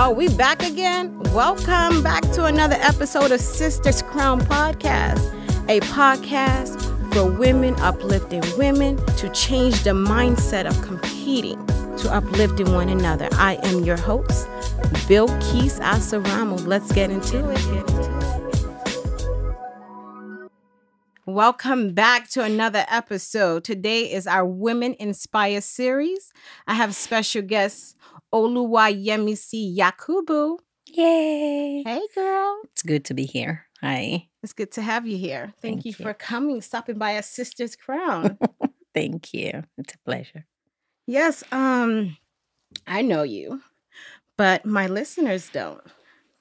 Oh, we back again? Welcome back to another episode of Sisters Crown Podcast, a podcast for women uplifting women to change the mindset of competing to uplifting one another. I am your host, Bill Keys Asaramo. Let's get into it. Welcome back to another episode. Today is our Women Inspire series. I have special guests Oluwayemisi Yakubu. Yay. Hey, girl. It's good to be here. Hi. It's good to have you here. Thank, Thank you, you. for coming, stopping by a sister's crown. Thank you. It's a pleasure. yes, um, I know you, but my listeners don't.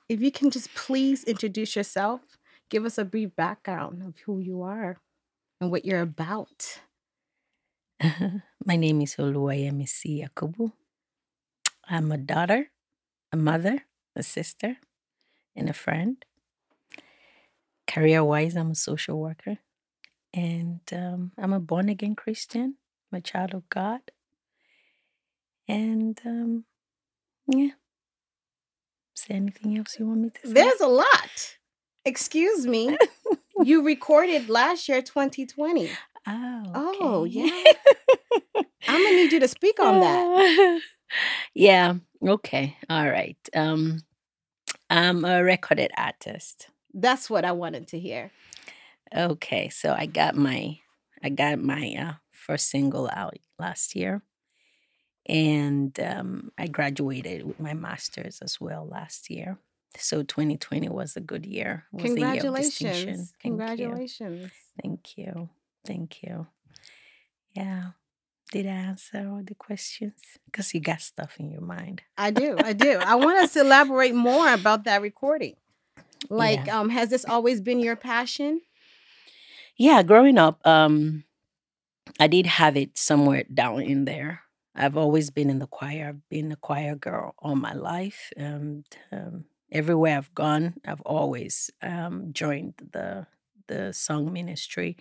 If you can just please introduce yourself, give us a brief background of who you are and what you're about. My name is Oluwayemisi Yakubu. I'm a daughter, a mother, a sister, and a friend. Career wise, I'm a social worker. And um, I'm a born again Christian. I'm a child of God. And um, yeah. Is there anything else you want me to say? There's a lot. Excuse me. you recorded last year, 2020. Oh, Oh, yeah. I'm gonna need you to speak on that. yeah. Okay. All right. Um, I'm a recorded artist. That's what I wanted to hear. Okay. So I got my I got my uh, first single out last year, and um, I graduated with my master's as well last year. So 2020 was a good year. It was a year distinction. Congratulations. Thank you. Congratulations. Thank you. Thank you. Yeah. Did I answer all the questions? Because you got stuff in your mind. I do. I do. I want us to elaborate more about that recording. Like, um, has this always been your passion? Yeah, growing up, um, I did have it somewhere down in there. I've always been in the choir. I've been a choir girl all my life. And um, everywhere I've gone, I've always um, joined the the song ministry.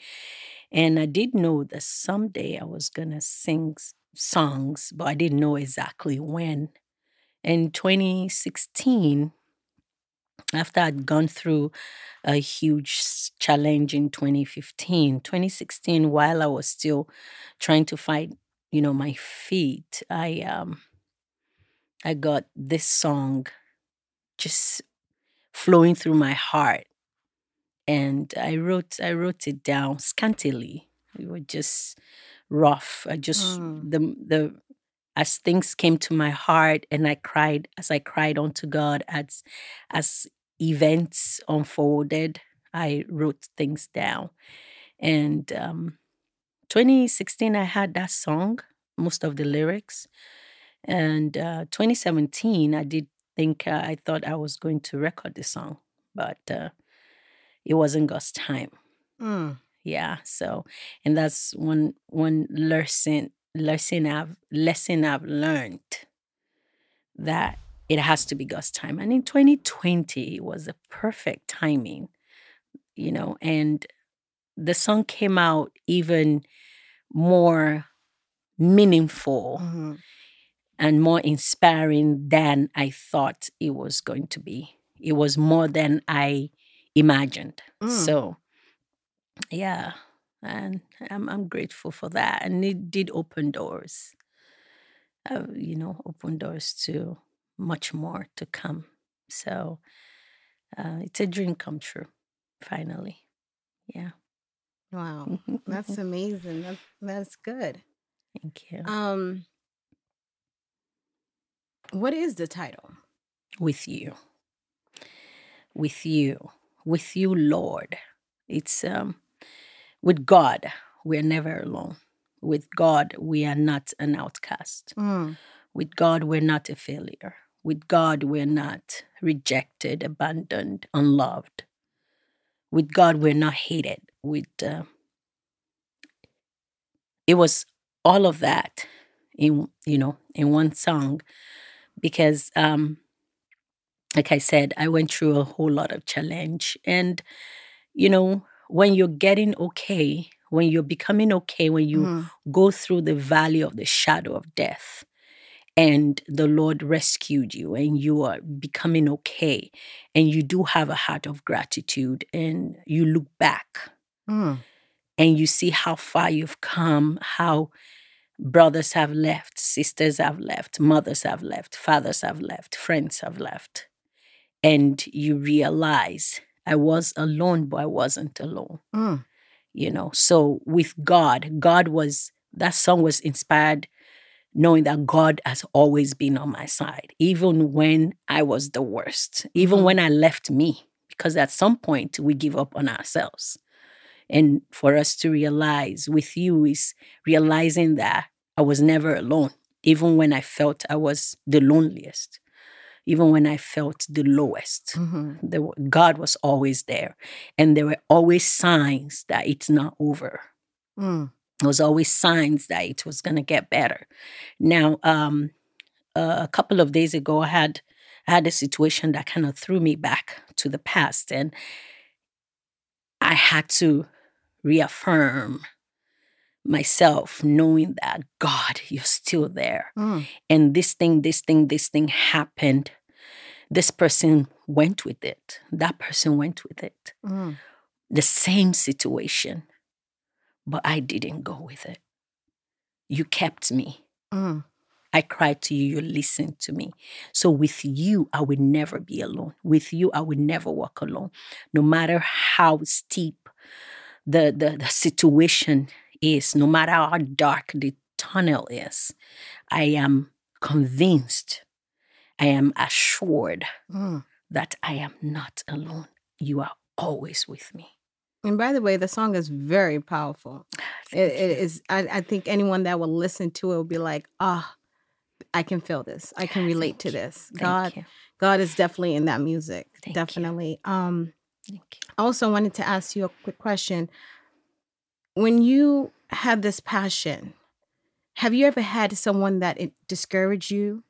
And I did know that someday I was gonna sing songs, but I didn't know exactly when. In 2016, after I'd gone through a huge challenge in 2015, 2016, while I was still trying to find, you know, my feet, I um I got this song just flowing through my heart. And I wrote I wrote it down scantily. It was just rough. I just Mm. the the as things came to my heart and I cried as I cried unto God as as events unfolded, I wrote things down. And um 2016 I had that song, most of the lyrics. And uh 2017 I did think uh, I thought I was going to record the song, but uh it wasn't God's time Mm. yeah so and that's one one lesson lesson i've lesson i've learned that it has to be god's time and in 2020 it was a perfect timing you know and the song came out even more meaningful Mhm. and more inspiring than i thought it was going to be it was more than i imagined Mm. so yeah and I'm, I'm grateful for that and it did open doors uh, you know open doors to much more to come so uh, it's a dream come true finally yeah Wow. That's amazing. That's that's good. thank you Um, what is the title? with you with you with you lord it's um with god we're never alone with god we are not an outcast Mm. With God, we're not a failure. With God, we're not rejected, abandoned, unloved. With God, we're not hated. With uh, it was all of that in you know in one song, because um, like I said, I went through a whole lot of challenge, and you know when you're getting okay, when you're becoming okay, when you Mhm. go through the valley of the shadow of death and the Lord rescued you and you are becoming okay and you do have a heart of gratitude and you look back Mm. and you see how far you've come, how brothers have left, sisters have left, mothers have left, fathers have left, friends have left. And you realize I was alone, but I wasn't alone Mm. you know so with god god was that song was inspired knowing that god has always been on my side even when i was the worst even Mhm. when i left me because at some point we give up on ourselves and for us to realize with you is realizing that i was never alone even when i felt i was the loneliest even when i felt the lowest Mhm. there, wa- God was always there. And there were always signs that it's not over. Mm. There was always signs that it was going to get better. Now, um, uh, a couple of days ago, I had I had a situation that kind of threw me back to the past, and I had to reaffirm myself, knowing that God, you're still there Mm. and this thing, this thing, this thing happened. This person went with it. That person went with it. Mm. The same situation, but I didn't go with it. You kept me. Mm. I cried to you, you listened to me. So with you, I will never be alone. With you, I will never walk alone. No matter how steep the, the, the situation is, no matter how dark the tunnel is, I am convinced, I am assured Mm. that I am not alone. You are always with me. And by the way, the song is very powerful. It, Thank it you. is. I, I think anyone that will listen to it will be like, ah, I can feel this. I can relate to you. this. God. God is definitely in that music. Thank you. definitely. Um, Thank you. I also wanted to ask you a quick question. When you have this passion, have you ever had someone that it discouraged you?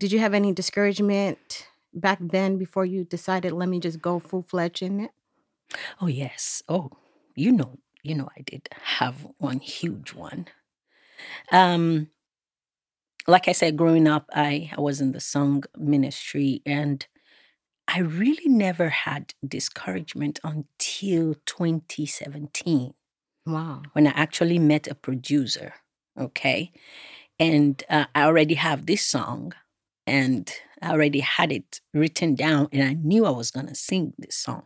Did you have any discouragement back then before you decided, let me just go full fledged in it? Oh yes. Oh, you know, you know, I did have one huge one. Um, like I said, growing up, I, I was in the song ministry and I really never had discouragement until 2017 Wow. when I actually met a producer. Okay. And uh, I already have this song and I already had it written down and I knew I was going to sing this song.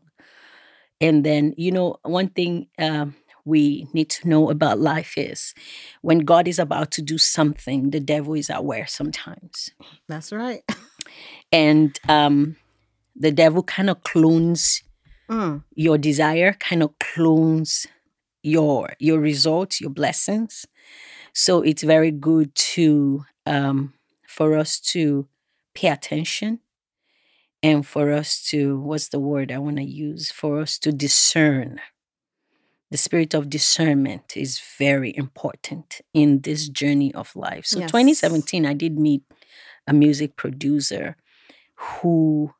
And then, you know, one thing um, we need to know about life is when God is about to do something, the devil is aware sometimes. That's right. And um, the devil kind of clones Mm. your desire, kind of clones your your results, your blessings. So it's very good to um, for us to pay attention and for us to what's the word I want to use for us to discern. The spirit of discernment is very important in this journey of life. So Yes. 2017 I did meet a music producer who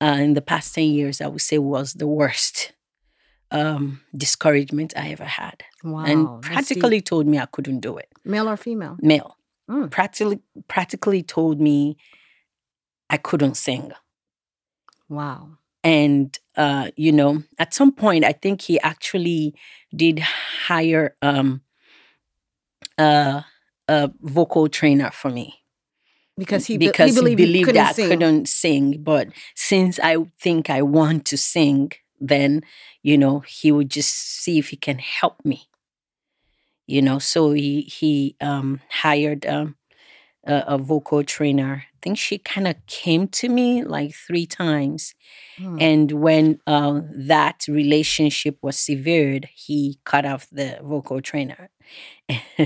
uh, in the past 10 years I would say was the worst um, discouragement I ever had Wow. and deep. practically told me I couldn't do it. male or female? Male Mm. practically practically told me I couldn't sing. Wow. And uh, you know, at some point, I think he actually did hire um, uh, a vocal trainer for me Because he, be- because he believed, he believed that I couldn't sing. But since I think I want to sing, then you know he would just see if he can help me. You know, so he he um, hired um, a, a vocal trainer. I think she kind of came to me like three times, Mm. and when uh, that relationship was severed, he cut off the vocal trainer,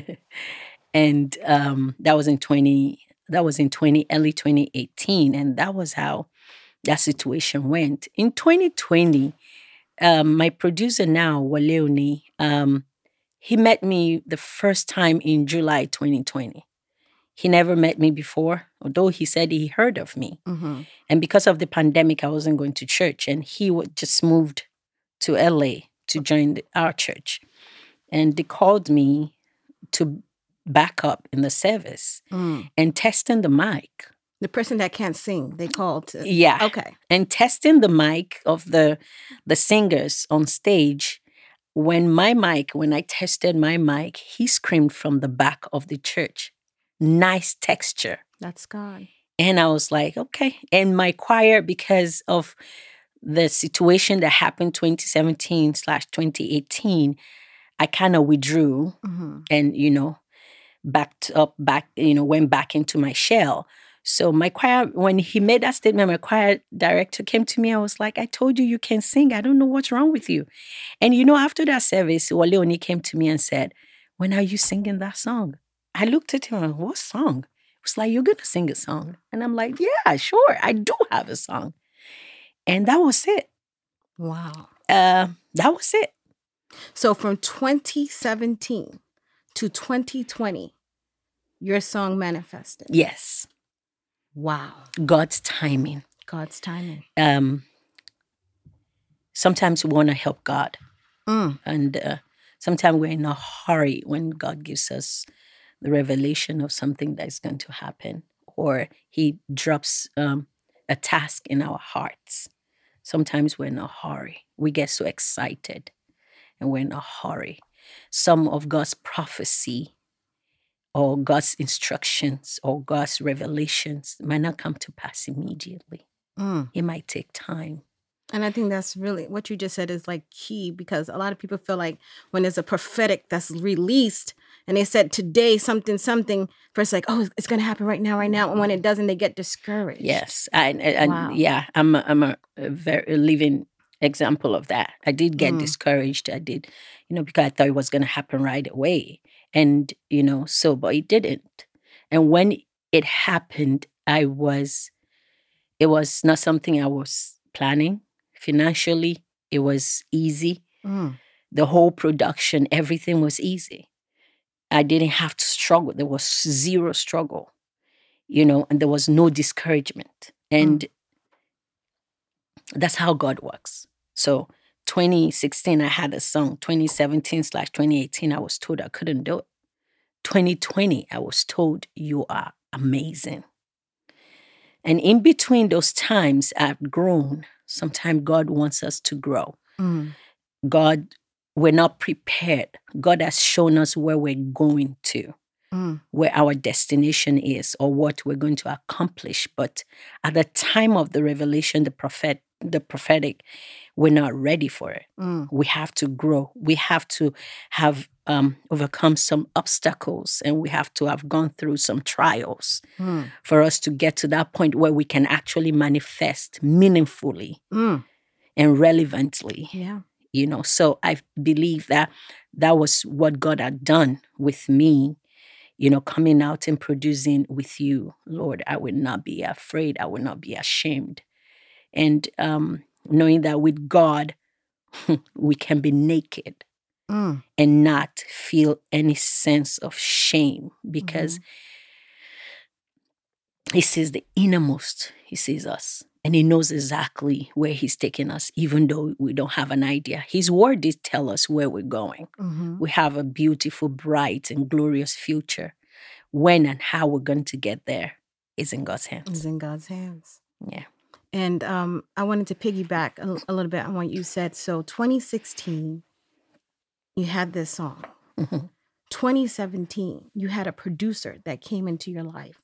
and um, that was in twenty. That was in twenty early twenty eighteen, and that was how that situation went. In twenty twenty, um, my producer now, Wale Oni, um, he met me the first time in July twenty twenty. He never met me before, although he said he heard of me. Mhm. And because of the pandemic, I wasn't going to church, and he just moved to LA to join the, our church. And they called me to back up in the service Mm. and testing the mic. The person that can't sing, they called. to. Yeah. Okay. and testing the mic of the the singers on stage when my mic when i tested my mic he screamed from the back of the church nice texture That's God. and i was like okay and my choir because of the situation that happened 2017 slash 2018 i kind of withdrew hmm and you know backed up back you know went back into my shell so my choir when he made that statement my choir director came to me. I was like i told you you can sing. I don't know what's wrong with you. And you know after that service wale oni came to me and said when are you singing that song? I looked at him and what song? It was like you're gonna sing a song. And i'm like yeah sure. I do have a song. And that was it. Wow. uh, that was it. So from 2017 to 2020, your song manifested. yes Wow. god's timing God's timing. um, sometimes we want to help God, Mm. and uh, sometimes we're in a hurry when God gives us the revelation of something that is going to happen, or He drops um, a task in our hearts. Sometimes we're in a hurry. We get so excited, and we're in a hurry. Some of God's prophecy or God's instructions or God's revelations might not come to pass immediately. Mm. It might take time. And I think that's really what you just said is like key because a lot of people feel like when there's a prophetic that's released and they said today something something first like oh it's going to happen right now right now and when it doesn't they get discouraged. Yes, and, and Wow. yeah, I'm a, I'm a, a very living example of that. I did get Mm. discouraged. I did, you know, because I thought it was going to happen right away, and you know, so but it didn't. And when it happened, I was, it was not something I was planning financially. It was easy. Mm. The whole production, everything was easy. I didn't have to struggle. There was zero struggle, you know, and there was no discouragement. And that's how God works. So 2016, I had a song. 2017 slash 2018, I was told I couldn't do it. 2020, I was told you are amazing. And in between those times, I've grown. Sometimes God wants us to grow. Mm. God, we're not prepared. God has shown us where we're going to, Mm. where our destination is, or what we're going to accomplish. But at the time of the revelation, the prophet, the prophetic, we're not ready for it. Mm. We have to grow. We have to have um, overcome some obstacles, and we have to have gone through some trials Mm. for us to get to that point where we can actually manifest meaningfully Mm. and relevantly Yeah. you know so i believe that that was what god had done with me you know coming out and producing with you lord i will not be afraid i will not be ashamed. And um knowing that with god we can be naked Mm. and not feel any sense of shame because he sees the innermost he sees us and he knows exactly where he's taking us even though we don't have an idea his word did tell us where we're going Mhm. we have a beautiful bright and glorious future when and how we're going to get there is in god's hands. hands in God's hands. yeah And um, I wanted to piggyback a little bit on what you said. So 2016, you had this song. Mhm. 2017, you had a producer that came into your life.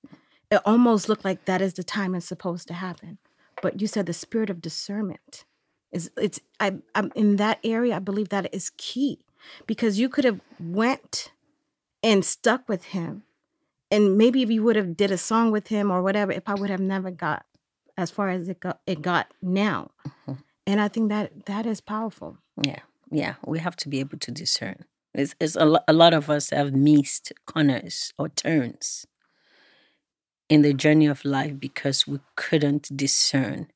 It almost looked like that is the time it's supposed to happen. But you said the spirit of discernment is it's I I'm in that area, I believe that is key because you could have went and stuck with him. And maybe if you would have did a song with him or whatever, if I would have never got as far as it got it got now. Mhm. And I think that that is powerful. yeah yeah we have to be able to discern it's, it's a, lo- a lot of us have missed corners or turns in the journey of life because we couldn't discern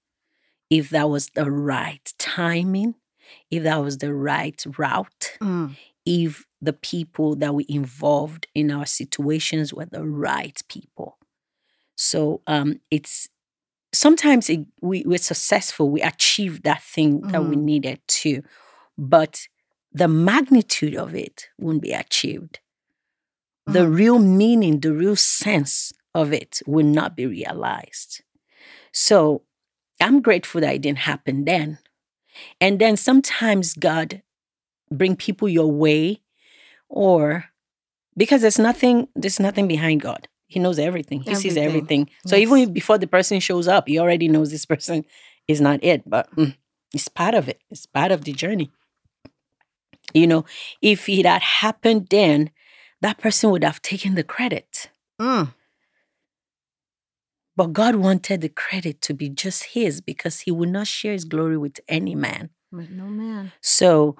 if that was the right timing if that was the right route Mm, if the people that we involved in our situations were the right people. So um, it's sometimes it, we, we're successful, we achieve that thing that we Mm. needed to, but the magnitude of it won't be achieved the Mhm. real meaning, the real sense of it will not be realized. So I'm grateful that it didn't happen then. And then sometimes God bring people your way or because there's nothing there's nothing behind God. He knows everything. He sees Everything. everything. So even before the person shows up, he already knows this person is not it, but mm, it's part of it. It's part of the journey. You know, if it had happened then, that person would have taken the credit. Mm. But God wanted the credit to be just his because he would not share his glory with any man. But no man. So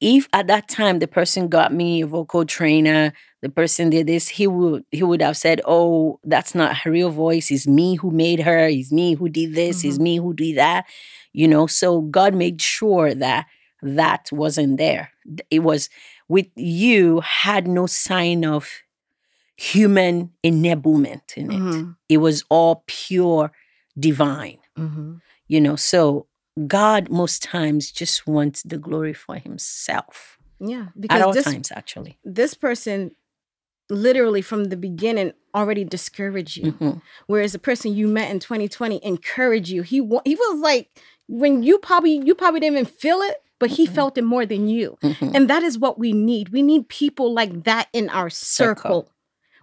if at that time the person got me a vocal trainer, the person did this, he would he would have said, "Oh, that's not her real voice. It's me who made her. It's me who did this. It's mm-hmm. me who did that." You know. So God made sure that that wasn't there. It was with you had no sign of human enablement in it. Mhm. It was all pure divine Mhm. you know so god most times just wants the glory for himself Yeah, at because all this times actually this person literally from the beginning already discouraged you, Mhm. whereas the person you met in 2020 encouraged you. He he was like when you probably you probably didn't even feel it, but he Mhm. felt it more than you. Mhm. And that is what we need. We need people like that in our circle. Circle.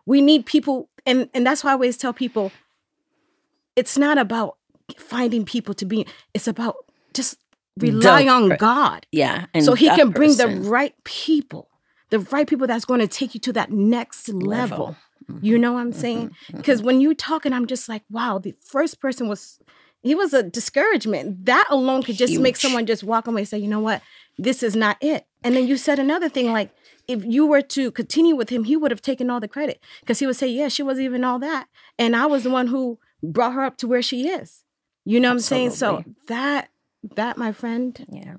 We need people, and and that's why I always tell people, it's not about finding people to be. It's about just rely on God, yeah and so He can bring the right people, the right people that's going to take you to that next level. You know what I'm saying? Mhm. Because when you talking, I'm just like, wow. The first person was. He was a discouragement. That alone could just make someone just walk away and say, you know what, this is not it. And then you said another thing like, if you were to continue with him, he would have taken all the credit because he would say, yeah, she wasn't even all that. And I was the one who brought her up to where she is. You know what I'm saying? So that, that, my friend, yeah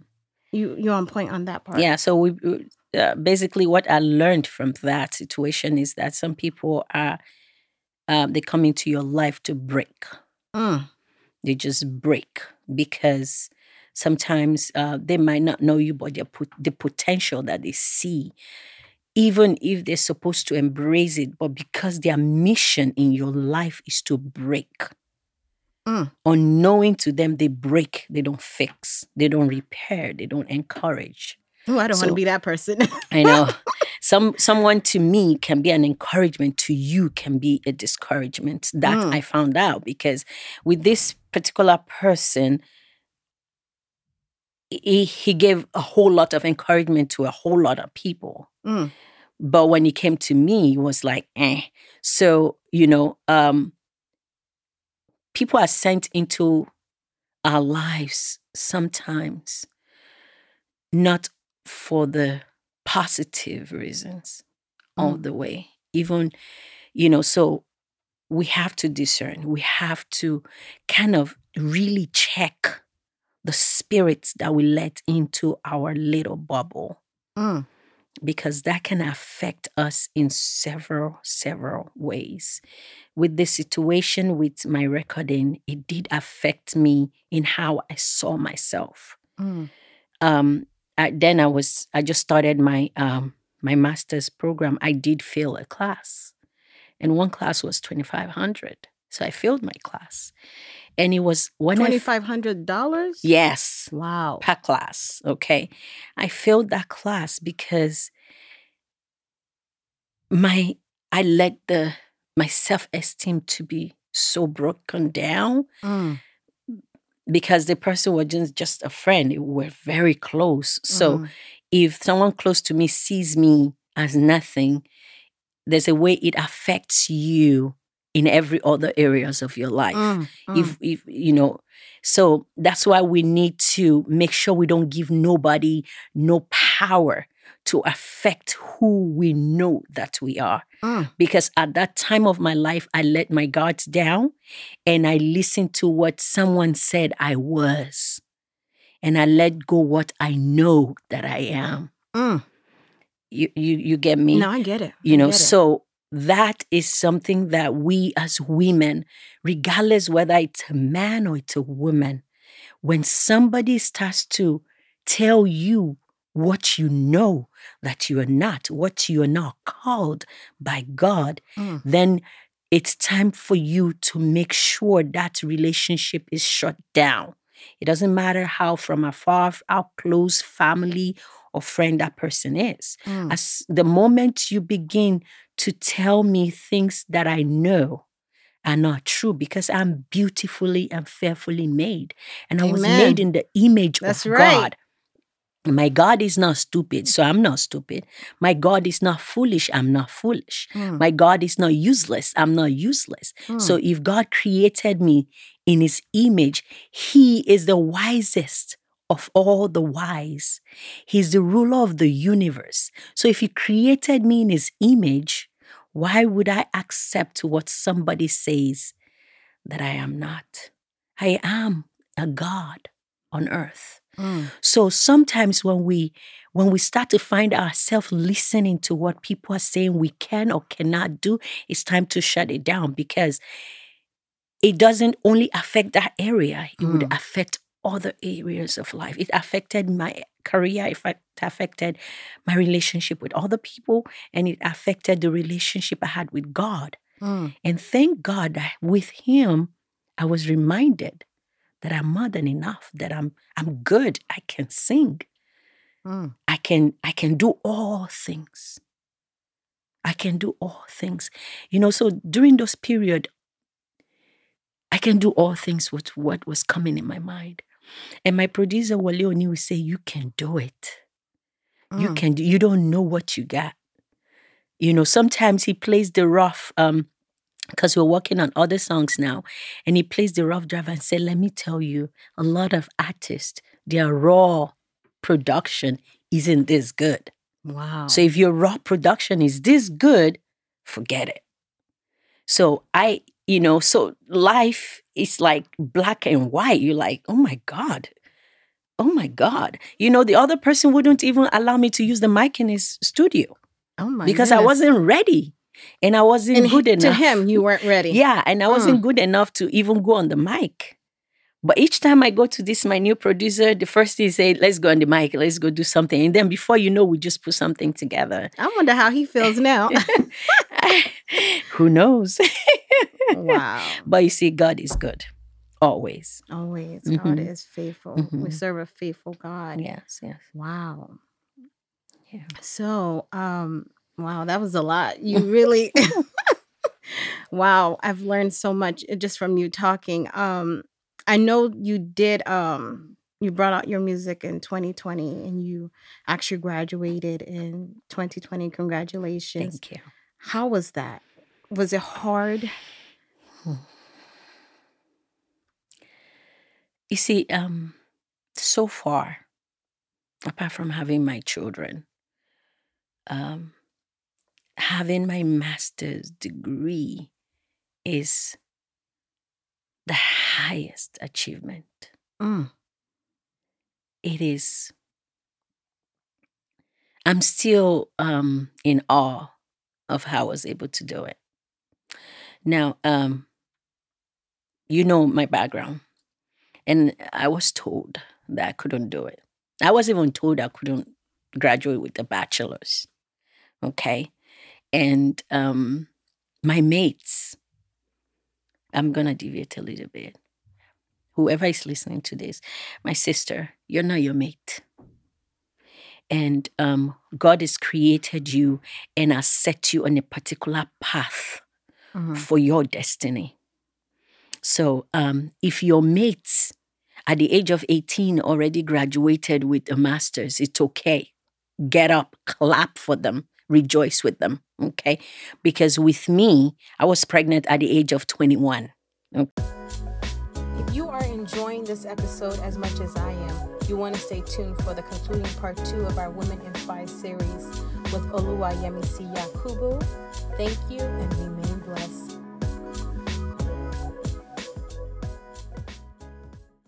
you, you're on point on that part. yeah so we uh, basically what i learned from that situation is that some people are um, they come into your life to break Mm, they just break because sometimes uh, they might not know you, but put the potential that they see, even if they're supposed to embrace it, but because their mission in your life is to break. Mm. Unknowing to them, they break, they don't fix, they don't repair, they don't encourage. Oh, I don't want to be that person. I know. Some someone to me can be an encouragement to you can be a discouragement. That Mm. I found out because with this particular person, he, he gave a whole lot of encouragement to a whole lot of people. Mm. But when he came to me, he was like, eh. So, you know, um, people are sent into our lives sometimes not for the positive reasons all Mm. the way. Even, you know, so we have to discern. We have to kind of really check the spirits that we let into our little bubble Mm. because that can affect us in several, several ways. With the situation with my recording, it did affect me in how I saw myself. Mm. Um, I, then I was, I just started my um, my master's program. I did fail a class, and one class was twenty five hundred. So I failed my class, and it was when Twenty five hundred dollars. yes, Wow. per class. Okay. I failed that class because my I let the my self-esteem to be so broken down Mm. because the person was just, a friend. We were very close. So Mhm. if someone close to me sees me as nothing, there's a way it affects you in every other areas of your life Mm. if if you know so that's why we need to make sure we don't give nobody no power to affect who we know that we are Mm. because at that time of my life i let my guards down and i listened to what someone said i was and i let go what i know that i am Mm. you you, you get me No, I get it. you know so that is something that we as women regardless whether it's a man or it's a woman when somebody starts to tell you what you know that you are not, what you are not called by God, Mm. then it's time for you to make sure that relationship is shut down. It doesn't matter how from afar, how close family or friend that person is. Mm. As the moment you begin to tell me things that I know are not true because I'm beautifully and fearfully made. And I was made in the image That's of right. God. My God is not stupid, so I'm not stupid. My God is not foolish, I'm not foolish. Mm. My God is not useless, I'm not useless. So Mm. if God created me in his image, he is the wisest of all the wise. He's the ruler of the universe. So if he created me in his image, why would I accept what somebody says that I am not? I am a God on earth. Mm. So sometimes when we when we start to find ourselves listening to what people are saying we can or cannot do, it's time to shut it down because it doesn't only affect that area, it would Mm. affect other areas of life. It affected my career, it affected my relationship with other people, and it affected the relationship I had with God. Mm. And thank God that with Him, I was reminded that I'm more than enough, that I'm I'm good, I can sing, Mm. I can I can do all things. I can do all things. You know, so during those period, I can do all things with what was coming in my mind. And my producer Wale Oni would say, You can do it. You Mm. can do you don't know what you got. You know, sometimes he plays the rough, um, because we're working on other songs now, and he plays the rough drive and said, Let me tell you, a lot of artists, their raw production isn't this good. Wow. So if your raw production is this good, forget it. So I, you know, so life is like black and white. You're like, oh my God. Oh my God. You know, the other person wouldn't even allow me to use the mic in his studio oh my because I wasn't ready and I wasn't and good he- enough. to him you weren't ready. Yeah, and I hmm. wasn't good enough to even go on the mic. But each time I go to this, my new producer, the first thing he say, let's go on the mic, let's go do something. And then before you know, we just put something together. I wonder how he feels now. Who knows? wow. but you see, God is good. Always. Always. God Mhm. is faithful. We Mhm. serve a faithful God. Yes, yes. Wow. Yeah. So, um, wow, that was a lot. You really Wow, I've learned so much uh, just from you talking. Um, I know you did um you brought out your music in 2020 and you actually graduated in 2020. Congratulations. Thank you. How was that? Was it hard? You see, um, so far, apart from having my children, um, having my master's degree is the highest achievement. Mm, It is. I'm still um, in awe of how I was able to do it. Now, um, you know my background, and I was told that I couldn't do it. I was even told I couldn't graduate with a bachelor's. Okay, and um, my mates. I'm gonna deviate a little bit. Whoever is listening to this, my sister, you're not your mate. And um, God has created you and has set you on a particular path mhm. for your destiny. So um, if your mates at the age of 18 already graduated with a master's, it's okay. Get up, clap for them, rejoice with them. Okay. Because with me, I was pregnant at the age of 21. If you are enjoying this episode as much as I am, you want to stay tuned for the concluding part two of our Women in Inspired series with Oluwayemisi Yakubu. Thank you and remain